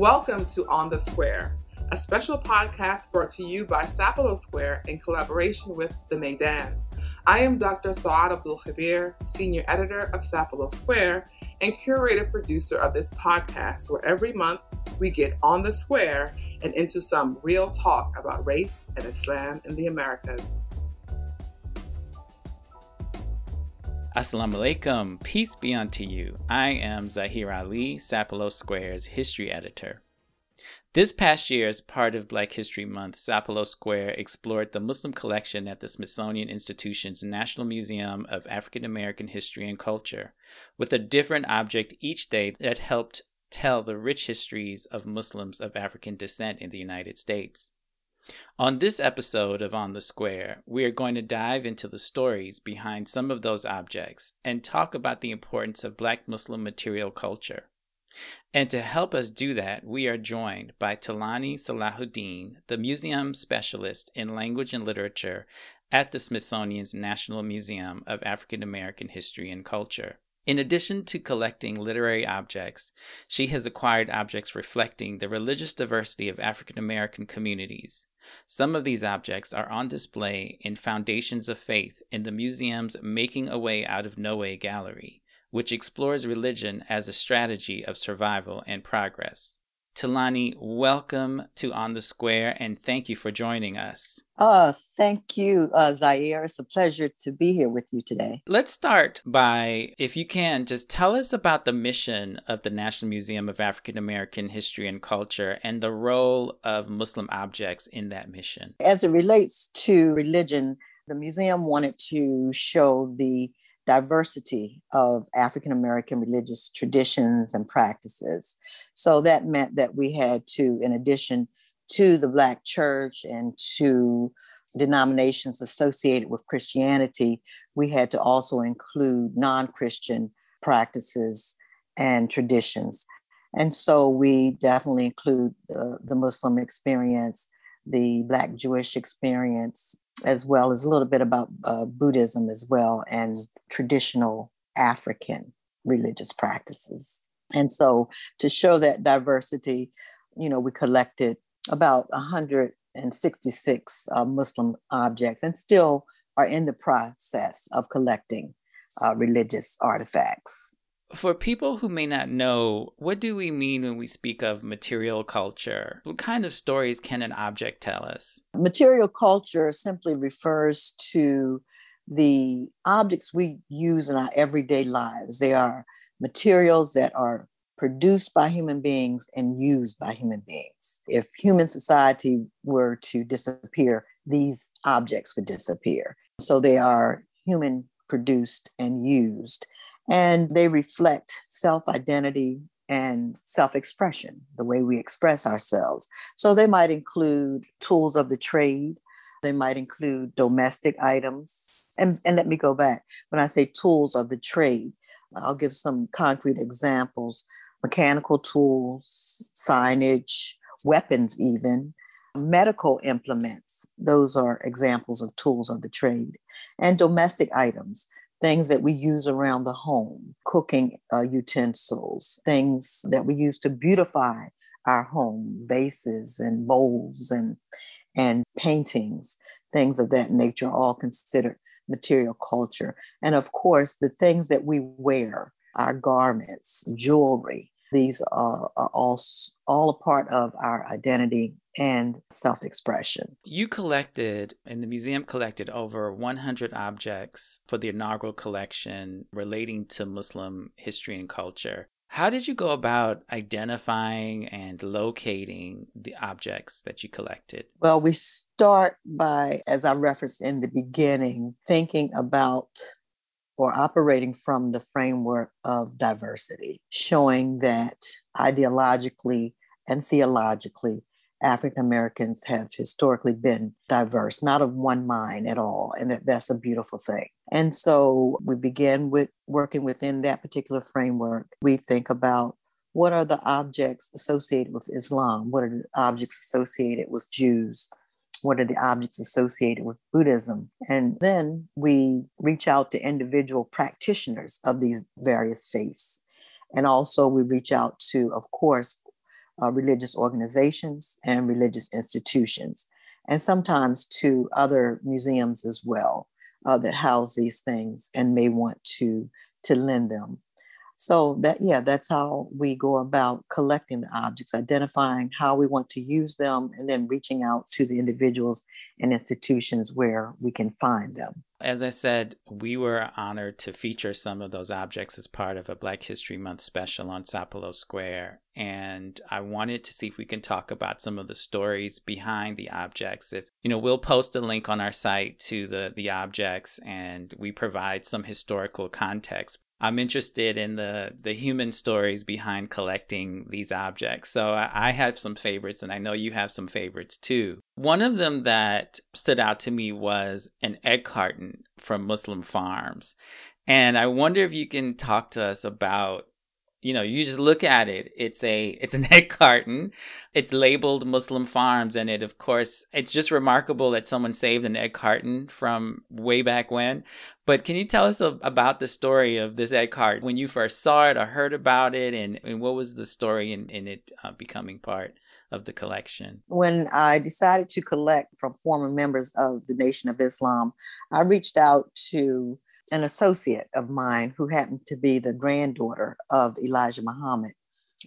Welcome to On the Square, a special podcast brought to you by Sapelo Square in collaboration with the Maydan. I am Dr. Su'ad Abdul Khabeer, Senior Editor of Sapelo Square and curator producer of this podcast, where every month we get on the square and into some real talk about race and Islam in the Americas. Assalamu alaikum. Peace be unto you. I am Zaheer Ali, Sapelo Square's history editor. This past year, as part of Black History Month, Sapelo Square explored the Muslim collection at the Smithsonian Institution's National Museum of African American History and Culture, with a different object each day that helped tell the rich histories of Muslims of African descent in the United States. On this episode of On the Square, we are going to dive into the stories behind some of those objects and talk about the importance of Black Muslim material culture. And to help us do that, we are joined by Tulani Salahu-Din, the museum specialist in language and literature at the Smithsonian's National Museum of African American History and Culture. In addition to collecting literary objects, she has acquired objects reflecting the religious diversity of African American communities. Some of these objects are on display in Foundations of Faith in the museum's Making a Way Out of No Way gallery, which explores religion as a strategy of survival and progress. Tulani, welcome to On the Square and thank you for joining us. Uh, thank you, uh, Zaheer. It's a pleasure to be here with you today. Let's start by, if you can, just tell us about the mission of the National Museum of African American History and Culture and the role of Muslim objects in that mission. As it relates to religion, the museum wanted to show the diversity of African American religious traditions and practices. So that meant that we had to, in addition to the Black church and to denominations associated with Christianity, we had to also include non Christian practices and traditions. And so we definitely include uh, the Muslim experience, the Black Jewish experience, as well as a little bit about uh, Buddhism as well and traditional African religious practices. And so to show that diversity, you know, we collected about 166 uh, Muslim objects and still are in the process of collecting uh, religious artifacts. For people who may not know, what do we mean when we speak of material culture? What kind of stories can an object tell us? Material culture simply refers to the objects we use in our everyday lives. They are materials that are produced by human beings and used by human beings. If human society were to disappear, these objects would disappear. So they are human produced and used and they reflect self identity and self expression, the way we express ourselves. So they might include tools of the trade, they might include domestic items. And, and let me go back. When I say tools of the trade, I'll give some concrete examples mechanical tools, signage, weapons, even, medical implements. Those are examples of tools of the trade, and domestic items things that we use around the home, cooking uh, utensils, things that we use to beautify our home, vases and bowls and and paintings, things of that nature, all considered material culture. And of course, the things that we wear, our garments, jewelry, these are, are all, all a part of our identity and self expression. You collected, and the museum collected over 100 objects for the inaugural collection relating to Muslim history and culture. How did you go about identifying and locating the objects that you collected? Well, we start by, as I referenced in the beginning, thinking about or operating from the framework of diversity, showing that ideologically and theologically, African Americans have historically been diverse, not of one mind at all. And that, that's a beautiful thing. And so we begin with working within that particular framework. We think about what are the objects associated with Islam? What are the objects associated with Jews? what are the objects associated with Buddhism? And then we reach out to individual practitioners of these various faiths. And also, we reach out to, of course, uh, religious organizations and religious institutions, and sometimes to other museums as well uh, that house these things and may want to to lend them. So that yeah, that's how we go about collecting the objects, identifying how we want to use them, and then reaching out to the individuals and institutions where we can find them. As I said, we were honored to feature some of those objects as part of a Black History Month special on Sapelo Square. And I wanted to see if we can talk about some of the stories behind the objects. If you know, we'll post a link on our site to the the objects and we provide some historical context. I'm interested in the the human stories behind collecting these objects. So I, I, have some favorites, and I know you have some favorites too. One of them that stood out to me was an egg carton from Muslim Farms, and I wonder if you can talk to us about you know you just look at it it's a it's an egg carton. It's labeled muslim farms and it of course it's just remarkable that someone saved an egg carton from way back when. But can you tell us a, about the story of this egg carton? When you first saw it or heard about it and, and what was the story in, in it uh, becoming part of the collection? When i decided to collect from former members of the nation of islam i reached out to an associate of mine who happened to be the granddaughter of Elijah Muhammad.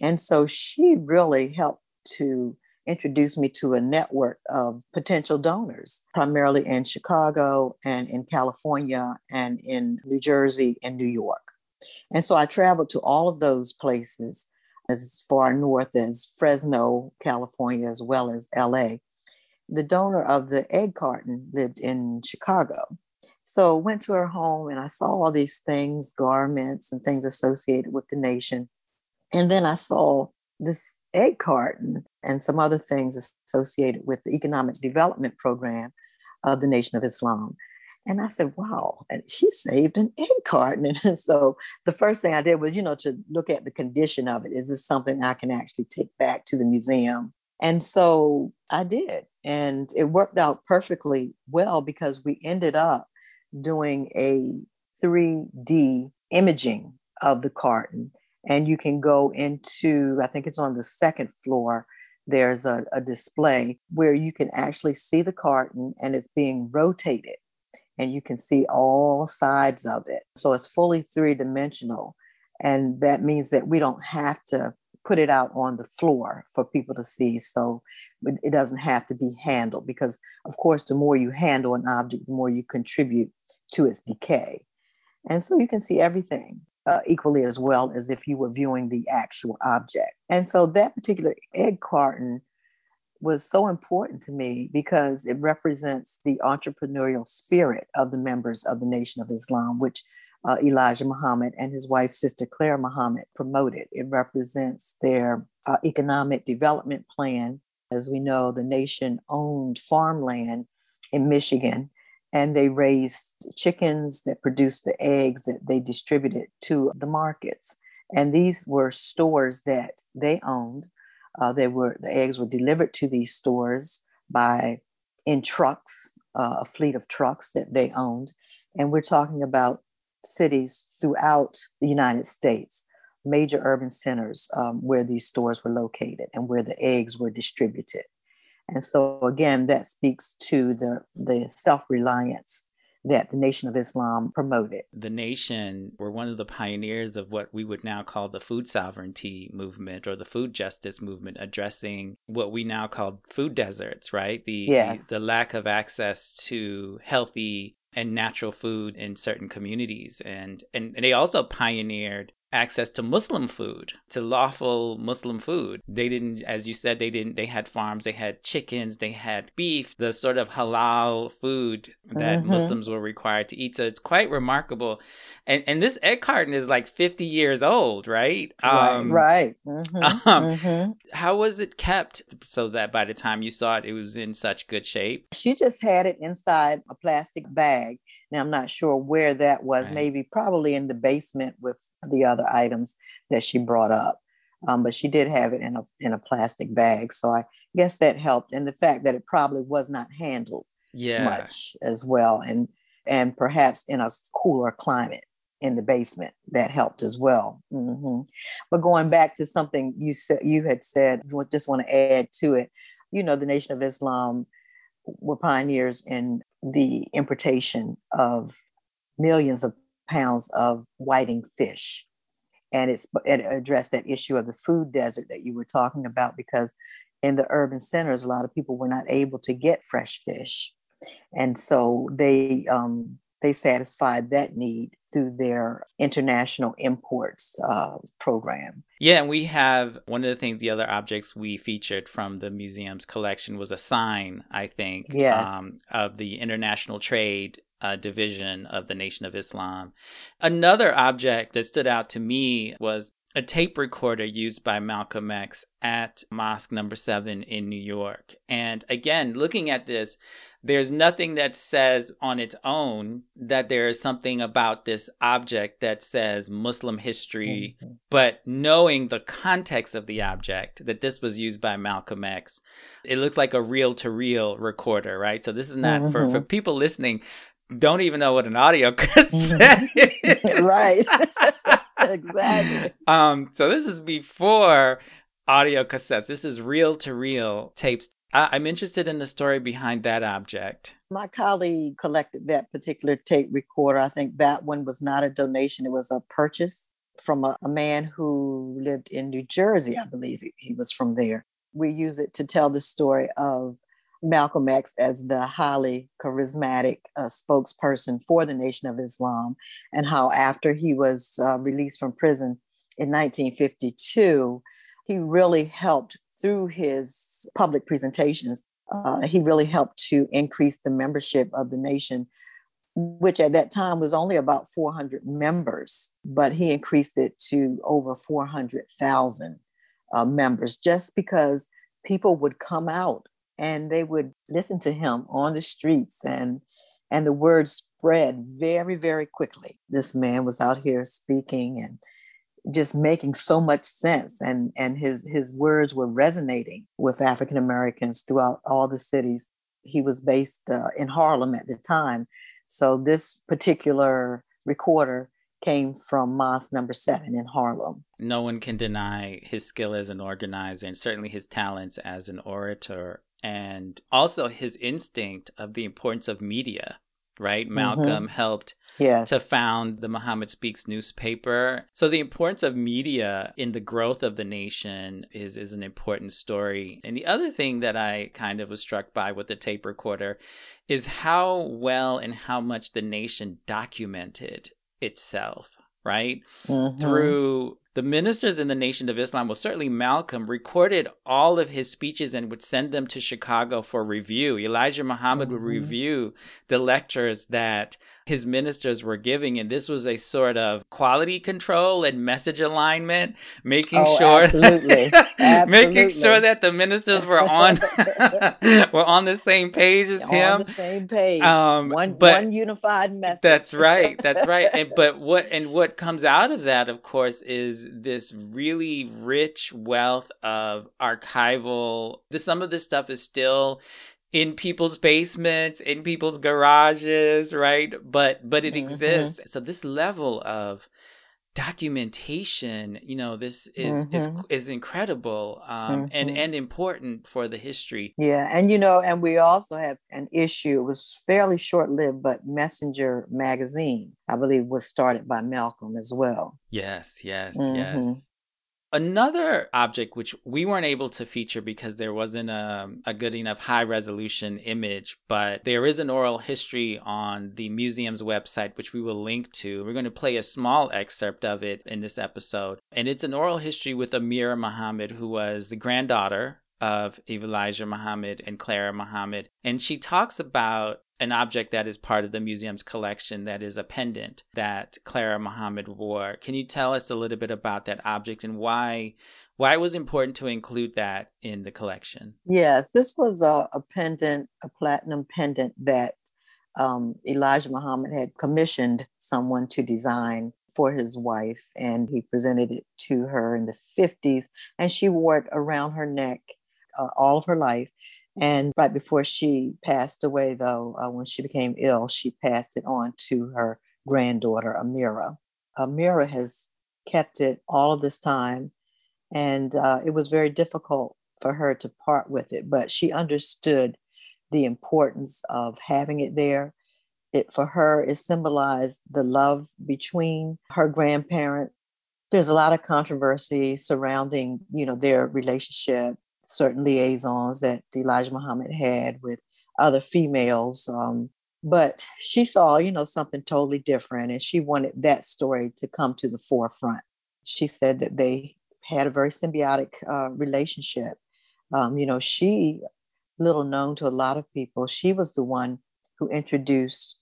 And so she really helped to introduce me to a network of potential donors, primarily in Chicago and in California and in New Jersey and New York. And so I traveled to all of those places as far north as Fresno, California, as well as LA. The donor of the egg carton lived in Chicago. So went to her home and I saw all these things, garments and things associated with the nation. And then I saw this egg carton and some other things associated with the economic development program of the Nation of Islam. And I said, wow, and she saved an egg carton. And so the first thing I did was, you know, to look at the condition of it. Is this something I can actually take back to the museum? And so I did. And it worked out perfectly well because we ended up doing a 3D imaging of the carton. And you can go into, I think it's on the second floor, there's a, a display where you can actually see the carton and it's being rotated and you can see all sides of it. So it's fully three dimensional. And that means that we don't have to put it out on the floor for people to see. So it doesn't have to be handled because, of course, the more you handle an object, the more you contribute to its decay. And so you can see everything uh, equally as well as if you were viewing the actual object. And so that particular egg carton was so important to me because it represents the entrepreneurial spirit of the members of the Nation of Islam, which uh, Elijah Muhammad and his wife, Sister Clara Muhammad, promoted. It represents their uh, economic development plan. As we know, the nation owned farmland in Michigan and they raised chickens that produced the eggs that they distributed to the markets. And these were stores that they owned. Uh, they were the eggs were delivered to these stores by in trucks, uh, a fleet of trucks that they owned. And we're talking about cities throughout the United States, major urban centers um, where these stores were located and where the eggs were distributed. And so again, that speaks to the, the self-reliance that the Nation of Islam promoted. The nation were one of the pioneers of what we would now call the food sovereignty movement or the food justice movement, addressing what we now call food deserts, right? The, yes. the, the lack of access to healthy and natural food in certain communities. And, and, and they also pioneered access to Muslim food, to lawful Muslim food. They didn't, as you said, they didn't, they had farms, they had chickens, they had beef, the sort of halal food that mm-hmm. Muslims were required to eat. So it's quite remarkable. And and this egg carton is like 50 years old, right? Um, right. Mm-hmm. Um, mm-hmm. How was it kept so that by the time you saw it, it was in such good shape? She just had it inside a plastic bag. Now, I'm not sure where that was, right. maybe probably in the basement with the other items that she brought up. Um, but she did have it in a in a plastic bag, so I guess that helped, and the fact that it probably was not handled yeah. much as well, and and perhaps in a cooler climate in the basement that helped as well. Mm-hmm. But going back to something you said, you had said, just want to add to it. You know, the Nation of Islam were pioneers in the importation of millions of pounds of whiting fish. And it's it addressed that issue of the food desert that you were talking about because in the urban centers, a lot of people were not able to get fresh fish. And so they um, they satisfied that need through their international imports uh, program. Yeah, and we have one of the things, the other objects we featured from the museum's collection was a sign, I think, yes. um, of the international trade uh, division of the Nation of Islam. Another object that stood out to me was a tape recorder used by Malcolm X at Mosque Number Seven in New York. And again, looking at this, there's nothing that says on its own that there is something about this object that says Muslim history, mm-hmm. but knowing the context of the object, that this was used by Malcolm X, it looks like a reel to reel recorder, right? So this is not mm-hmm. for, for mm-hmm. people listening don't even know what an audio cassette is. right. exactly. Um, so this is before audio cassettes. This is reel to reel tapes. I- am interested in the story behind that object. My colleague collected that particular tape recorder. I think that one was not a donation, it was a purchase from a, a man who lived in New Jersey, I believe he, he was from there. We use it to tell the story of Malcolm X as the highly charismatic uh, spokesperson for the Nation of Islam, and how after he was uh, released from prison in 1952, he really helped through his public presentations. Uh, he really helped to increase the membership of the nation, which at that time was only about 400 members, but he increased it to over 400,000 uh, members just because people would come out and they would listen to him on the streets and and the word spread very very quickly. This man was out here speaking and just making so much sense and and his his words were resonating with african americans throughout all the cities he was based uh, in harlem at the time. So this particular recorder came from Mosque number seven in Harlem. No one can deny his skill as an organizer and certainly his talents as an orator and also his instinct of the importance of media right mm-hmm. malcolm mm-hmm. helped yes. to found the muhammad speaks newspaper so the importance of media in the growth of the nation is is an important story and the other thing that i kind of was struck by with the tape recorder is how well and how much the nation documented itself right mm-hmm. through the ministers in the Nation of Islam, well, certainly Malcolm, recorded all of his speeches and would send them to Chicago for review. Elijah Muhammad mm-hmm. would review the lectures that his ministers were giving. And this was a sort of quality control and message alignment, making oh, sure absolutely. absolutely. making sure that the ministers were on were on the same page as on him. The same page. Um, one one unified message. That's right. That's right. and, but what and what comes out of that, of course, is this really rich wealth of archival. The, some of this stuff is still in people's basements, in people's garages, right? But but it mm-hmm. exists. So this level of documentation, you know, this is mm-hmm. is is incredible um, mm-hmm. and and important for the history. Yeah, and you know, and we also have an issue. It was fairly short lived, but Messenger magazine, I believe, was started by Malcolm as well. Yes, yes, mm-hmm. yes. Another object which we weren't able to feature because there wasn't a, a, good enough high resolution image, but there is an oral history on the museum's website, which we will link to. We're going to play a small excerpt of it in this episode. And it's an oral history with Amira Muhammad, who was the granddaughter of Elijah Muhammad and Clara Muhammad. And she talks about an object that is part of the museum's collection that is a pendant that Clara Muhammad wore. Can you tell us a little bit about that object and why why it was important to include that in the collection? Yes, this was a, a pendant, a platinum pendant that um, Elijah Muhammad had commissioned someone to design for his wife, and he presented it to her in the 50s, and she wore it around her neck uh, all of her life. And right before she passed away, though, uh, when she became ill, she passed it on to her granddaughter, Amira. Amira has kept it all of this time. And uh, it was very difficult for her to part with it, but she understood the importance of having it there. It for her it symbolized the love between her grandparents. There's a lot of controversy surrounding, you know, their relationship, certain liaisons that Elijah Muhammad had with other females. Um, but she saw, you know, something totally different, and she wanted that story to come to the forefront. She said that they had a very symbiotic uh, relationship. Um, you know, she, little known to a lot of people, she was the one who introduced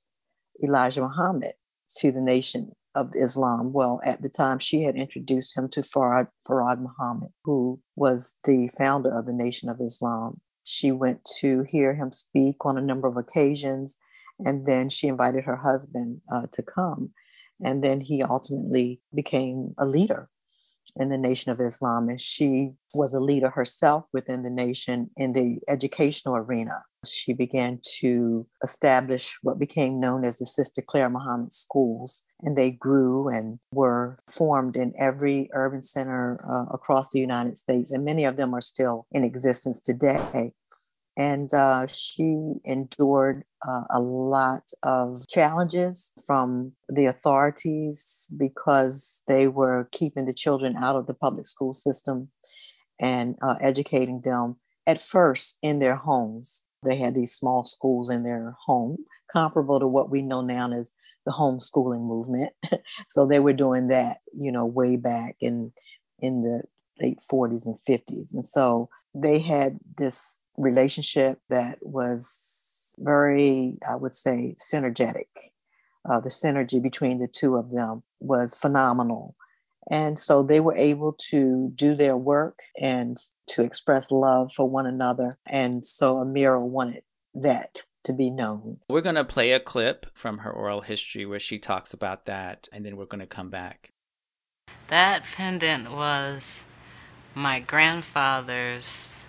Elijah Muhammad to the nation of Islam. Well, at the time, she had introduced him to Farad, Farad Muhammad, who was the founder of the Nation of Islam. She went to hear him speak on a number of occasions, and then she invited her husband uh, to come. And then he ultimately became a leader in the Nation of Islam. And she was a leader herself within the nation in the educational arena. She began to establish what became known as the Sister Clara Muhammad schools, and they grew and were formed in every urban center uh, across the United States, and many of them are still in existence today. And uh, she endured uh, a lot of challenges from the authorities because they were keeping the children out of the public school system and uh, educating them at first in their homes. They had these small schools in their home, comparable to what we know now as the homeschooling movement. so they were doing that, you know, way back in in the late 40s and 50s. And so they had this relationship that was very, I would say, synergetic. Uh, the synergy between the two of them was phenomenal. And so they were able to do their work and to express love for one another. And so Amira wanted that to be known. We're going to play a clip from her oral history where she talks about that, and then we're going to come back. That pendant was my grandfather's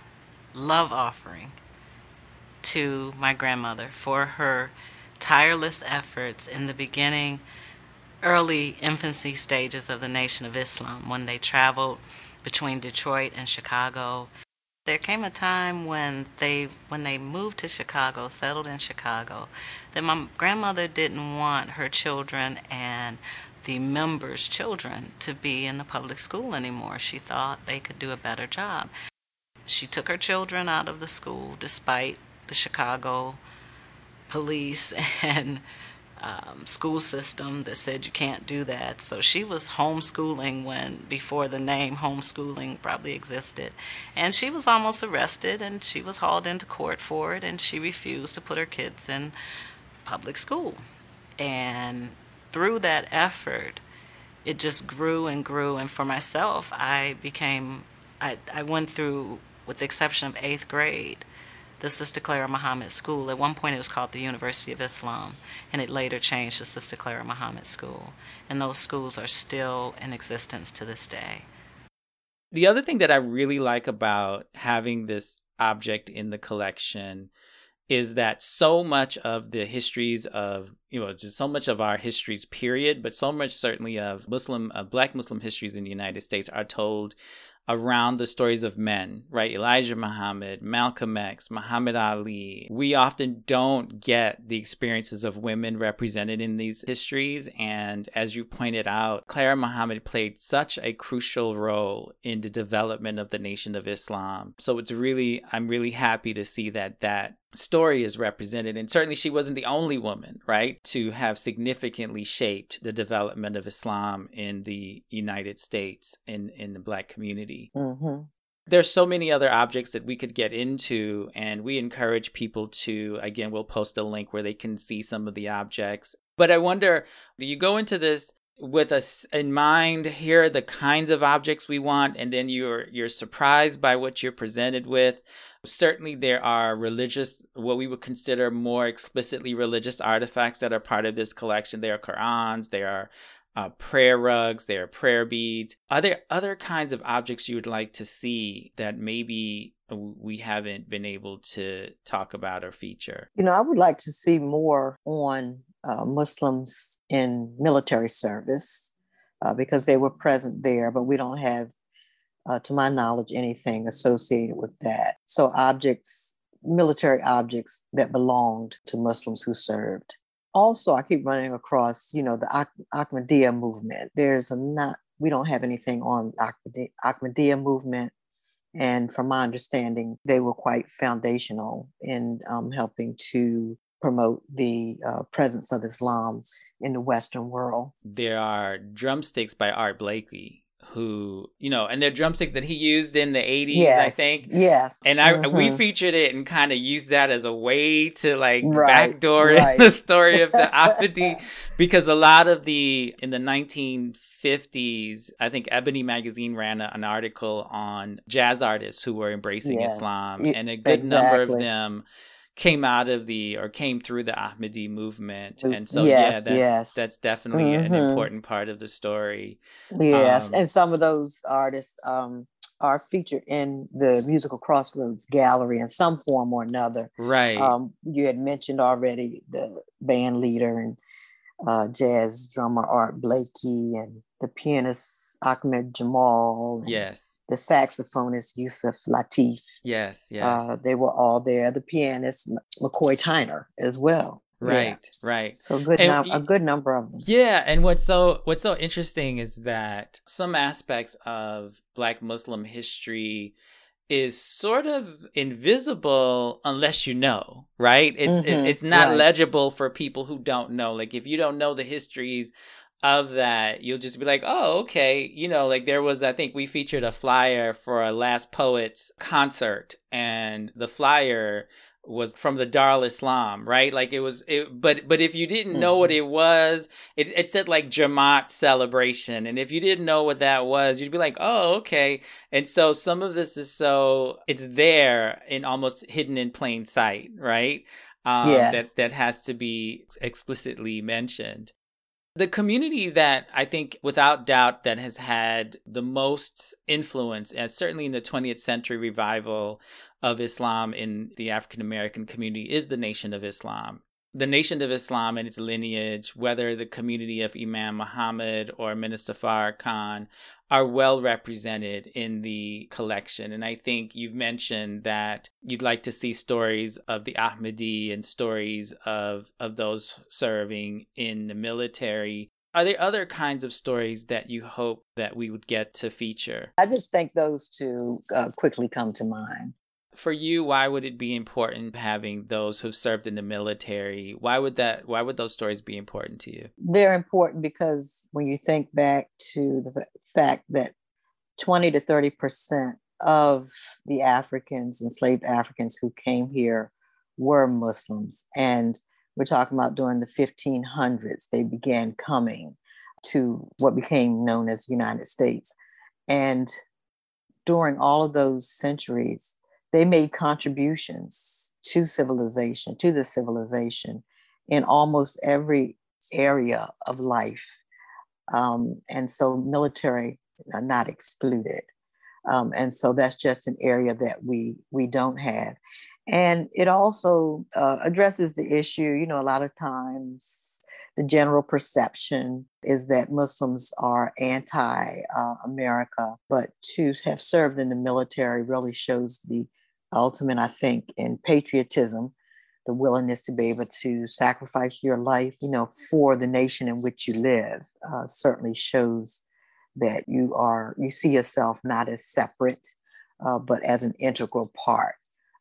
love offering to my grandmother for her tireless efforts in the beginning, early infancy stages of the Nation of Islam when they traveled between Detroit and Chicago. There came a time when they when they moved to Chicago, settled in Chicago, that my grandmother didn't want her children and the members' children to be in the public school anymore. She thought they could do a better job. She took her children out of the school despite the Chicago police and um, school system that said you can't do that. So she was homeschooling when before the name homeschooling probably existed. And she was almost arrested and she was hauled into court for it and she refused to put her kids in public school. And through that effort, it just grew and grew. And for myself, I became, I, I went through with the exception of eighth grade, the Sister Clara Muhammad School. At one point, it was called the University of Islam, and it later changed to Sister Clara Muhammad School. And those schools are still in existence to this day. The other thing that I really like about having this object in the collection is that so much of the histories of you know just so much of our histories period but so much certainly of muslim uh, black muslim histories in the united states are told around the stories of men, right? Elijah Muhammad, Malcolm X, Muhammad Ali. We often don't get the experiences of women represented in these histories. And as you pointed out, Clara Muhammad played such a crucial role in the development of the Nation of Islam. So it's really, I'm really happy to see that that story is represented. And certainly she wasn't the only woman, right, to have significantly shaped the development of Islam in the United States in, in the Black community. Mm-hmm. There's so many other objects that we could get into, and we encourage people to, again, we'll post a link where they can see some of the objects. But I wonder, do you go into this with us in mind here are the kinds of objects we want and then you're you're surprised by what you're presented with. Certainly there are religious what we would consider more explicitly religious artifacts that are part of this collection. There are qurans there are uh, prayer rugs there are prayer beads. Are there other kinds of objects you would like to see that maybe we haven't been able to talk about or feature? You know i would like to see more on uh, Muslims in military service. uh, because they were present there, but we don't have, uh, to my knowledge, anything associated with that. So objects, military objects that belonged to Muslims who served. Also, I keep running across, you know, the Ahmadiyya movement. There's a not, we don't have anything on Ahmadiyya movement. And from my understanding, they were quite foundational in um, helping to promote the uh, presence of Islam in the Western world. There are drumsticks by Art Blakey, who you know, and they're drumsticks that he used in the '80s, yes. I think. Yes. And I mm-hmm. we featured it and kind of used that as a way to like right. backdoor right. the story of the Ahmadi, because a lot of the in the 1950s, I think Ebony magazine ran a, an article on jazz artists who were embracing yes. Islam, and a good exactly. number of them came out of the or came through the Ahmadi movement. And so yes, yeah, that's yes. that's definitely mm-hmm. an important part of the story. Yes. Um, and some of those artists um are featured in the musical crossroads gallery in some form or another right um, you had mentioned already the band leader and uh, jazz drummer art blakey and the pianist ahmad jamal yes the saxophonist Yusef Lateef. Yes, yes. Uh, they were all there. The pianist McCoy Tyner as well. Right, yeah. right. So good, num- a good number of them. Yeah, and what's so what's so interesting is that some aspects of Black Muslim history is sort of invisible unless you know, right? It's mm-hmm, it, it's not right. legible for people who don't know. Like if you don't know the histories of that, you'll just be like, oh, okay. You know, like there was, I think we featured a flyer for a Last Poets concert, and the flyer was from the Darul Islam, right? Like it was, it, but but if you didn't know mm-hmm. what it was, it, it said like Jamaat celebration, and if you didn't know what that was, you'd be like, oh, okay. And so some of this is so it's there and almost hidden in plain sight, right? Um, yes. that that has to be explicitly mentioned. The community that I think, without doubt, that has had the most influence, and certainly in the 20th century revival of Islam in the African American community, is the Nation of Islam the Nation of Islam and its lineage, whether the community of Imam Muhammad or Minister Khan, are well represented in the collection. And I think you've mentioned that you'd like to see stories of the Ahmadi and stories of, of those serving in the military. Are there other kinds of stories that you hope that we would get to feature? I just think those two uh, quickly come to mind for you why would it be important having those who've served in the military? Why would that why would those stories be important to you? They're important because when you think back to the fact that 20 to 30 percent of the africans enslaved africans who came here were muslims. And we're talking about during the 1500s they began coming to what became known as the united states. And during all of those centuries they made contributions to civilization, to the civilization in almost every area of life. Um, and so military are not excluded. Um, and so that's just an area that we we don't have. And it also uh, addresses the issue, you know, a lot of times the general perception is that Muslims are anti uh, America, but to have served in the military really shows the ultimate, I think, in patriotism, the willingness to be able to sacrifice your life, you know, for the nation in which you live, uh, certainly shows that you are you see yourself not as separate, uh, but as an integral part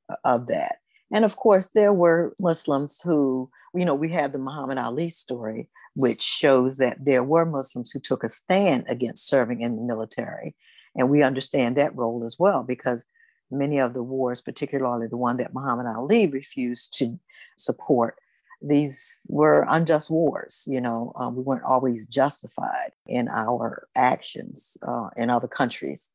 uh, of that. And of course, there were Muslims who, you know, we have the Muhammad Ali story, which shows that there were Muslims who took a stand against serving in the military. And we understand that role as well, because many of the wars, particularly the one that Muhammad Ali refused to support, these were unjust wars. You know, um, we weren't always justified in our actions uh, in other countries.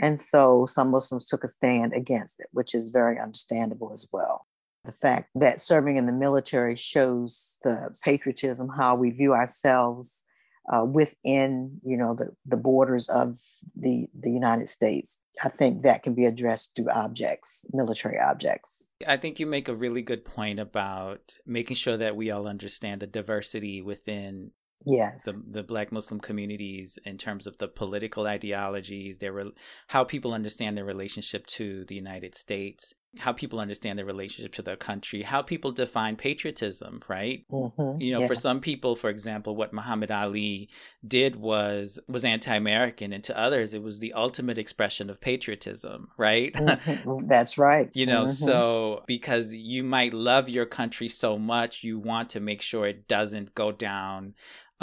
And so some Muslims took a stand against it, which is very understandable as well. The fact that serving in the military shows the patriotism, how we view ourselves uh, within you know the, the borders of the the United States. I think that can be addressed through objects, military objects. I think you make a really good point about making sure that we all understand the diversity within yes the, the black muslim communities in terms of the political ideologies their how people understand their relationship to the united states how people understand their relationship to their country, how people define patriotism, right? Mm-hmm. You know, yeah. for some people, for example, what Muhammad Ali did was was anti-American, and to others, it was the ultimate expression of patriotism, right? Mm-hmm. That's right. you know, mm-hmm. so because you might love your country so much, you want to make sure it doesn't go down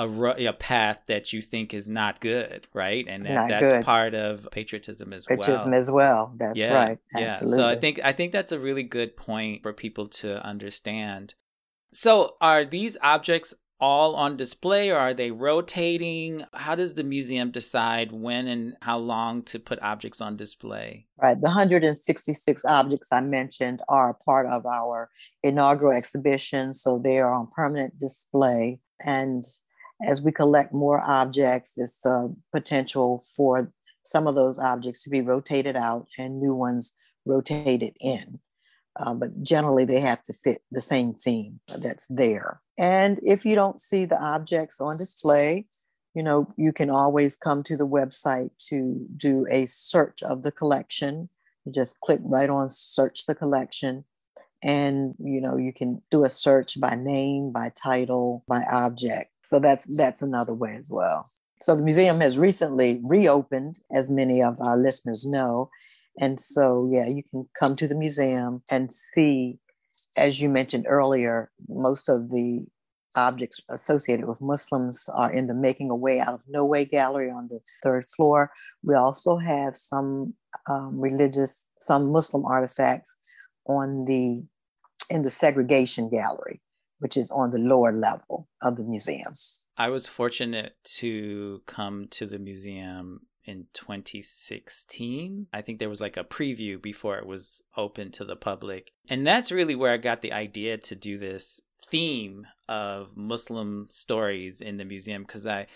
a, a path that you think is not good, right? And that, that's good. part of patriotism as patriotism well. Patriotism as well. That's yeah, right. Absolutely. Yeah. So I think I think that's a really good point for people to understand. So are these objects all on display or are they rotating? How does the museum decide when and how long to put objects on display? Right. The 166 objects I mentioned are part of our inaugural exhibition. So they are on permanent display. And as we collect more objects, it's a potential for some of those objects to be rotated out and new ones rotated in. Uh, but generally, they have to fit the same theme that's there. And if you don't see the objects on display, you know, you can always come to the website to do a search of the collection. You just click right on search the collection and you know you can do a search by name by title by object so that's that's another way as well. So the museum has recently reopened as many of our listeners know. And so yeah you can come to the museum and see as you mentioned earlier most of the objects associated with muslims are in the making a way out of no way gallery on the third floor. We also have some um, religious some muslim artifacts on the in the segregation gallery, which is on the lower level of the museum. I was fortunate to come to the museum in 2016. I think there was like a preview before it was open to the public. And that's really where I got the idea to do this theme of Muslim stories in the museum because I,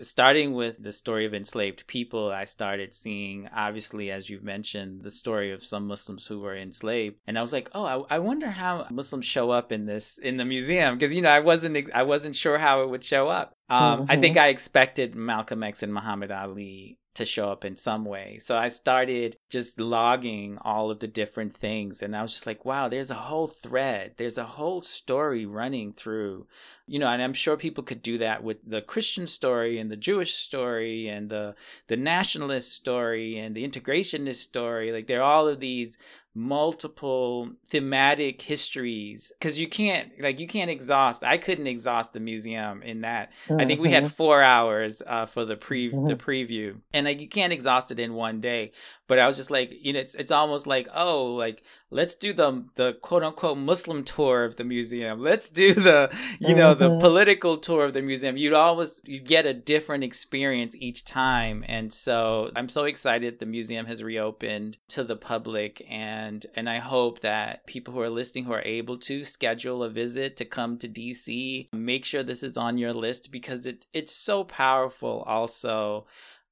starting with the story of enslaved people, I started seeing, obviously, as you've mentioned, the story of some Muslims who were enslaved, and I was like, oh, I, I wonder how Muslims show up in this in the museum because you know I wasn't I wasn't sure how it would show up. Um, mm-hmm. I think I expected Malcolm X and Muhammad Ali to show up in some way. So I started just logging all of the different things. And I was just like, wow, there's a whole thread, there's a whole story running through, you know, and I'm sure people could do that with the Christian story and the Jewish story and the, the nationalist story and the integrationist story. Like there are all of these multiple thematic histories because you can't like you can't exhaust i couldn't exhaust the museum in that mm-hmm. i think we had mm-hmm. four hours uh, for the pre mm-hmm. the preview and like you can't exhaust it in one day but i was just like you know it's it's almost like oh like let's do the the quote unquote muslim tour of the museum let's do the you know mm-hmm. the political tour of the museum you'd always you get a different experience each time and so i'm so excited the museum has reopened to the public and and and I hope that people who are listening who are able to schedule a visit to come to DC, make sure this is on your list because it it's so powerful also.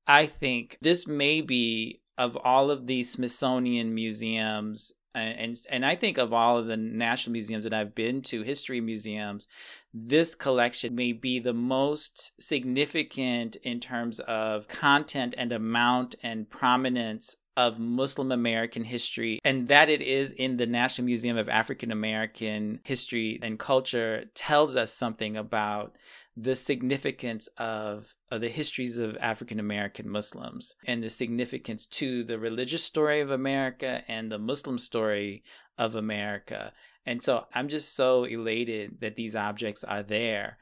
I think this may be of all of the Smithsonian museums and and I think of all of the national museums that I've been to, history museums, this collection may be the most significant in terms of content and amount and prominence of Muslim American history, and that it is in the National Museum of African American History and Culture tells us something about the significance of, of the histories of African American Muslims and the significance to the religious story of America and the Muslim story of America. And so I'm just so elated that these objects are there.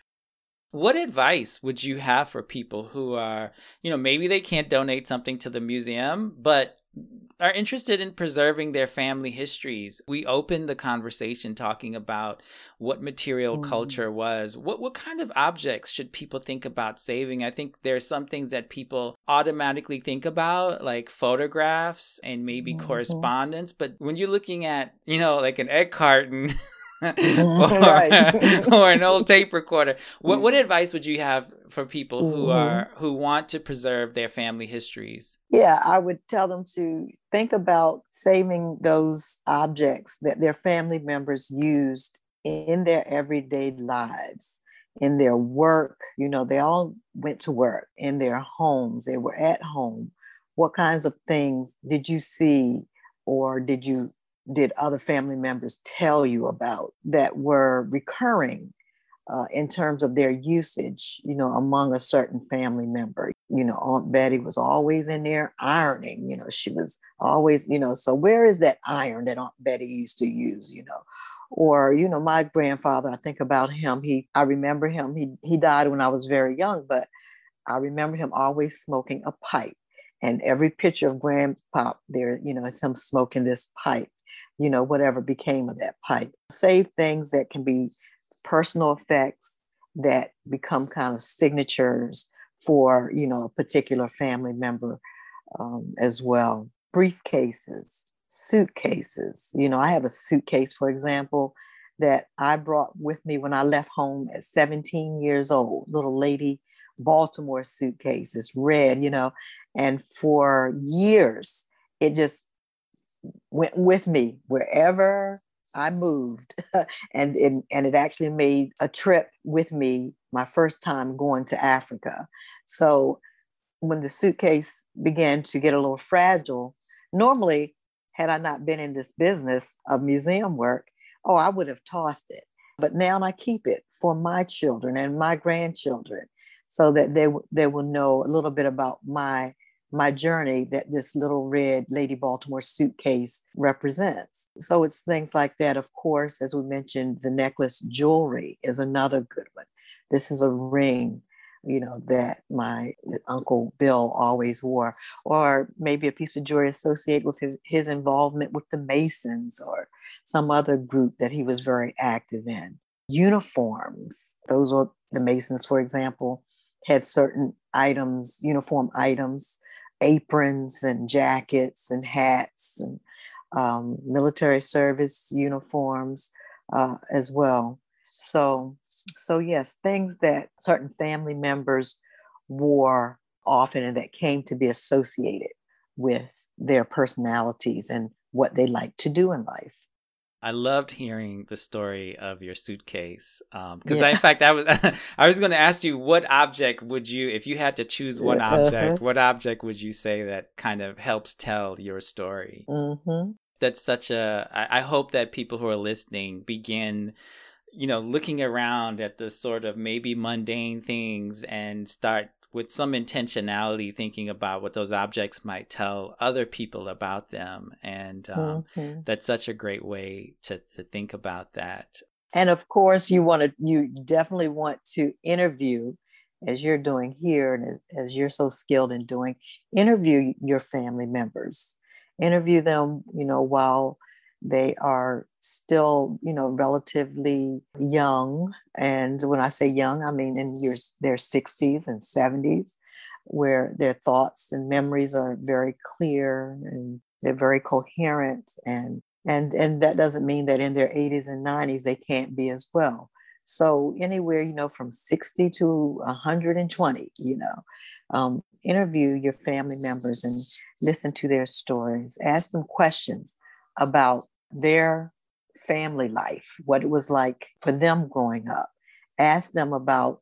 What advice would you have for people who are, you know, maybe they can't donate something to the museum, but are interested in preserving their family histories. We opened the conversation talking about what material mm. culture was. What what kind of objects should people think about saving? I think there's some things that people automatically think about like photographs and maybe mm-hmm. correspondence, but when you're looking at, you know, like an egg carton or, or, an old tape recorder. What what advice would you have for people who mm-hmm. are who want to preserve their family histories? Yeah, I would tell them to think about saving those objects that their family members used in their everyday lives in their work, you know, they all went to work in their homes, they were at home. What kinds of things did you see or did you did other family members tell you about that were recurring uh, in terms of their usage, you know, among a certain family member. You know, Aunt Betty was always in there ironing, you know, she was always, you know, so where is that iron that Aunt Betty used to use, you know? Or, you know, my grandfather, I think about him. He I remember him, he he died when I was very young, but I remember him always smoking a pipe. And every picture of grandpa there, you know, is him smoking this pipe, you know, whatever became of that pipe. Save things that can be personal effects that become kind of signatures for you know a particular family member um, as well. Briefcases suitcases. You know i have a suitcase for example that i brought with me when i left home at 17 years old. Little lady baltimore suitcase it's red you know and for years it just went with me wherever I moved and, and, and it actually made a trip with me my first time going to Africa. So when the suitcase began to get a little fragile, normally, had I not been in this business of museum work, oh, I would have tossed it. But now I keep it for my children and my grandchildren so that they, they will know a little bit about my my journey that this little red Lady Baltimore suitcase represents. So it's things like that. Of course, as we mentioned, the necklace jewelry is another good one. This is a ring, you know, that my uncle Bill always wore, or maybe a piece of jewelry associated with his, his involvement with the Masons or some other group that he was very active in. Uniforms, those were the Masons, for example, had certain items, uniform items aprons and jackets and hats and um, military service uniforms uh, as well. So, so yes, things that certain family members wore often and that came to be associated with their personalities and what they like to do in life. I loved hearing the story of your suitcase because, um, yeah. in fact, I was I was going to ask you what object would you, if you had to choose one object, uh-huh. what object would you say that kind of helps tell your story? Mm-hmm. That's such a. I, I hope that people who are listening begin you know, looking around at the sort of maybe mundane things and start with some intentionality thinking about what those objects might tell other people about them. And um, mm-hmm. that's such a great way to, to think about that. And of course you want to you definitely want to interview as you're doing here and as, as you're so skilled in doing interview your family members. Interview them you know while they are still, you know, relatively young. And when I say young, I mean in years their 60s and 70s, where their thoughts and memories are very clear and they're very coherent. And and and that doesn't mean that in their 80s and 90s they can't be as well. So anywhere, you know, from 60 to 120, you know, um, interview your family members and listen to their stories. Ask them questions about their family life, what it was like for them growing up. Ask them about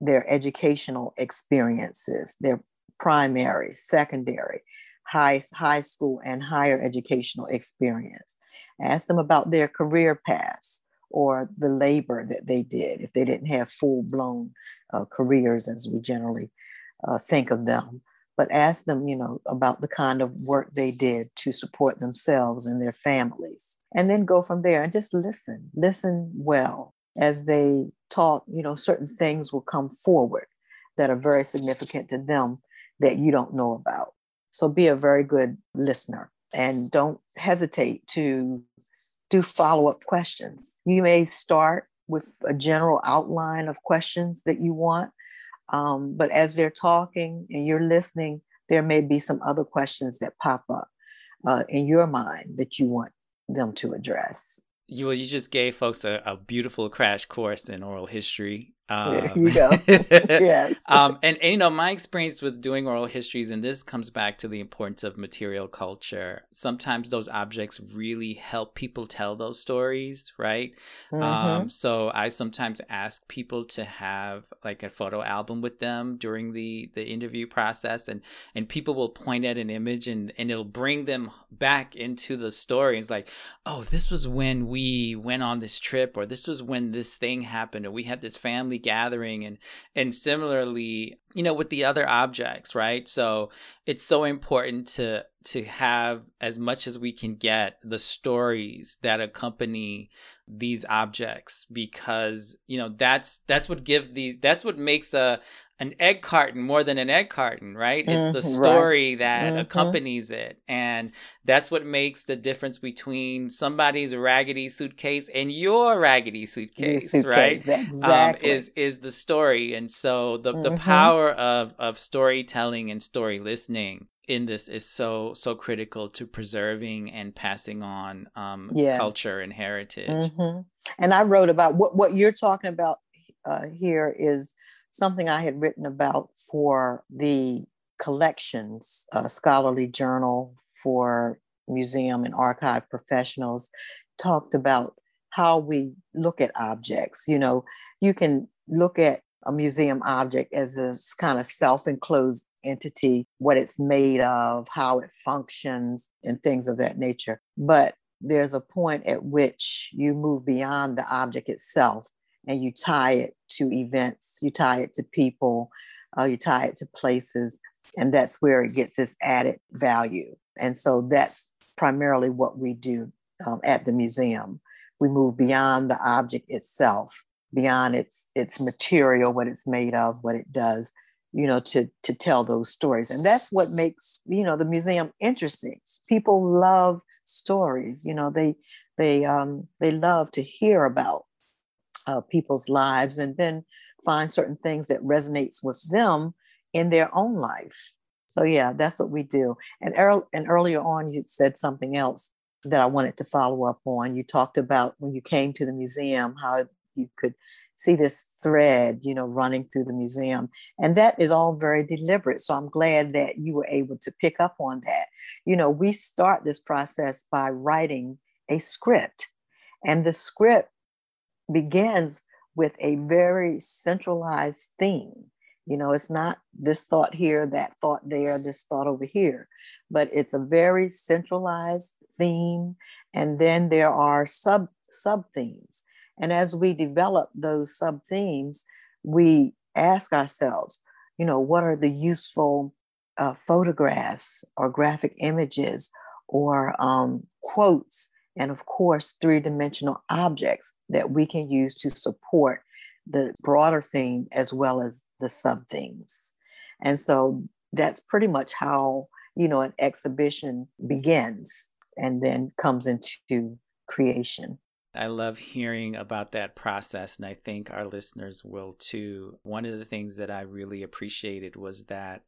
their educational experiences, their primary, secondary, high, high school, and higher educational experience. Ask them about their career paths or the labor that they did if they didn't have full blown uh, careers as we generally uh, think of them but ask them, you know, about the kind of work they did to support themselves and their families. And then go from there and just listen, listen well. As they talk, you know, certain things will come forward that are very significant to them that you don't know about. So be a very good listener and don't hesitate to do follow up questions. You may start with a general outline of questions that you want, um, but as they're talking and you're listening, there may be some other questions that pop up uh, in your mind that you want them to address. You, you just gave folks a, a beautiful crash course in oral history. Um, there you go. yes. um, and, and, you know, my experience with doing oral histories, and this comes back to the importance of material culture. Sometimes those objects really help people tell those stories, right? Mm-hmm. Um, so I sometimes ask people to have like a photo album with them during the the interview process, and and people will point at an image, and and it'll bring them back into the story. It's like, oh, this was when we went on this trip, or this was when this thing happened, or we had this family gathering and and similarly you know with the other objects right so it's so important to to have as much as we can get the stories that accompany these objects because you know that's that's what gives these that's what makes a an egg carton more than an egg carton, right? It's the mm-hmm, story right. that mm-hmm. accompanies it. And that's what makes the difference between somebody's raggedy suitcase and your raggedy suitcase, suitcase right? Exactly. Um, is is the story. And so the, mm-hmm. the power of, of storytelling and story listening in this is so so critical to preserving and passing on um, yes. culture and heritage. Mm-hmm. And I wrote about what what you're talking about uh, here is something I had written about for the collections, a scholarly journal for museum and archive professionals, talked about how we look at objects. You know, you can look at a museum object as a kind of self enclosed entity, what it's made of, how it functions, and things of that nature. But there's a point at which you move beyond the object itself and you tie it to events, you tie it to people, uh, you tie it to places, and that's where it gets this added value. And so that's primarily what we do um, at the museum. We move beyond the object itself, beyond its its material, what it's made of, what it does, you know, to to tell those stories. And that's what makes you know the museum interesting. People love stories. You know, they they um, they love to hear about uh, people's lives and then find certain things that resonates with them in their own life so yeah that's what we do and, er- and earlier on you said something else that i wanted to follow up on you talked about when you came to the museum how you could see this thread you know running through the museum and that is all very deliberate so i'm glad that you were able to pick up on that you know we start this process by writing a script and the script begins with a very centralized theme. You know, it's not this thought here, that thought there, this thought over here, but it's a very centralized theme. And then there are sub sub themes. And as we develop those sub themes, we ask ourselves, you know, what are the useful uh, photographs or graphic images or um, quotes and of course, three dimensional objects that we can use to support the broader theme as well as the sub themes. And so that's pretty much how, you know, an exhibition begins and then comes into creation. I love hearing about that process, and I think our listeners will too. One of the things that I really appreciated was that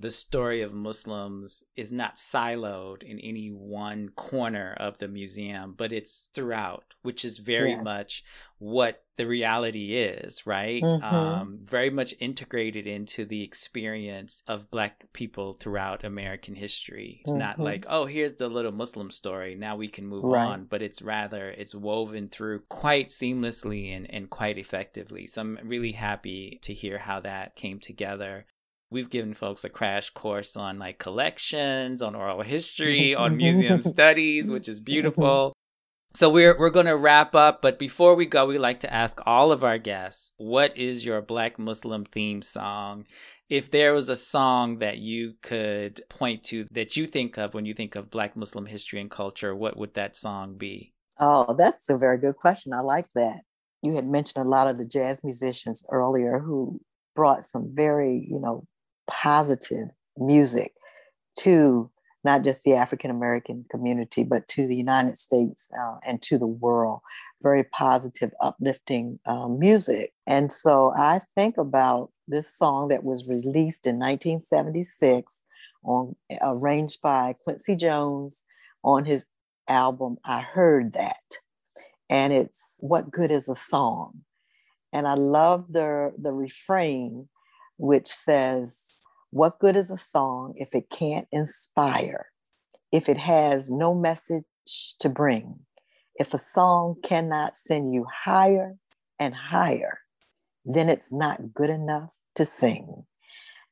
the story of Muslims is not siloed in any one corner of the museum, but it's throughout, which is very yes. much what the reality is, right? Mm-hmm. Um, very much integrated into the experience of Black people throughout American history. It's mm-hmm. not like, oh, here's the little Muslim story. Now we can move right. on, but it's rather, it's woven through quite seamlessly and, and quite effectively. So I'm really happy to hear how that came together we've given folks a crash course on like collections, on oral history, on museum studies, which is beautiful. So we're we're going to wrap up, but before we go, we like to ask all of our guests, what is your Black Muslim theme song? If there was a song that you could point to that you think of when you think of Black Muslim history and culture, what would that song be? Oh, that's a very good question. I like that. You had mentioned a lot of the jazz musicians earlier who brought some very, you know, positive music to not just the African American community, but to the United States uh, and to the world. Very positive, uplifting um, music. And so I think about this song that was released in 1976, on, arranged by Quincy Jones on his album I Heard That. And it's What Good is a Song? And I love the, the refrain, which says, What good is a song if it can't inspire, if it has no message to bring? If a song cannot send you higher and higher, then it's not good enough to sing.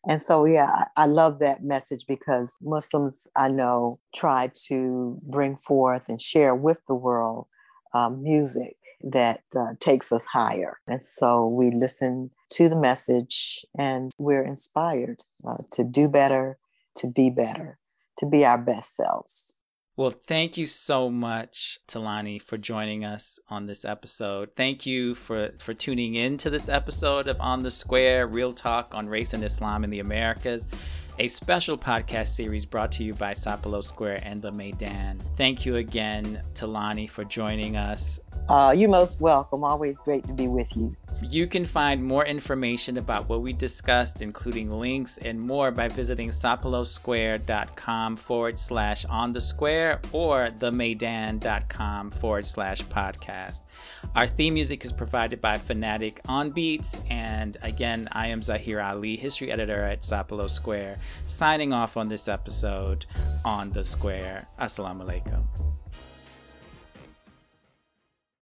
And so, yeah, I love that message because Muslims I know try to bring forth and share with the world um, music that uh, takes us higher. And so we listen to the message and we're inspired uh, to do better, to be better, to be our best selves. Well, thank you so much, Tulani, for joining us on this episode. Thank you for, for tuning in to this episode of On the Square Real Talk on Race and Islam in the Americas, a special podcast series brought to you by Sapelo Square and the Maydan. Thank you again, Tulani, for joining us. Uh, you're most welcome. Always great to be with you. You can find more information about what we discussed, including links and more, by visiting sapelosquare.com forward slash on the square or themaydan.com forward slash podcast. Our theme music is provided by Fanatic on Beats. And again, I am Zaheer Ali, history editor at Sapelo Square, signing off on this episode on the square. Assalamu alaikum.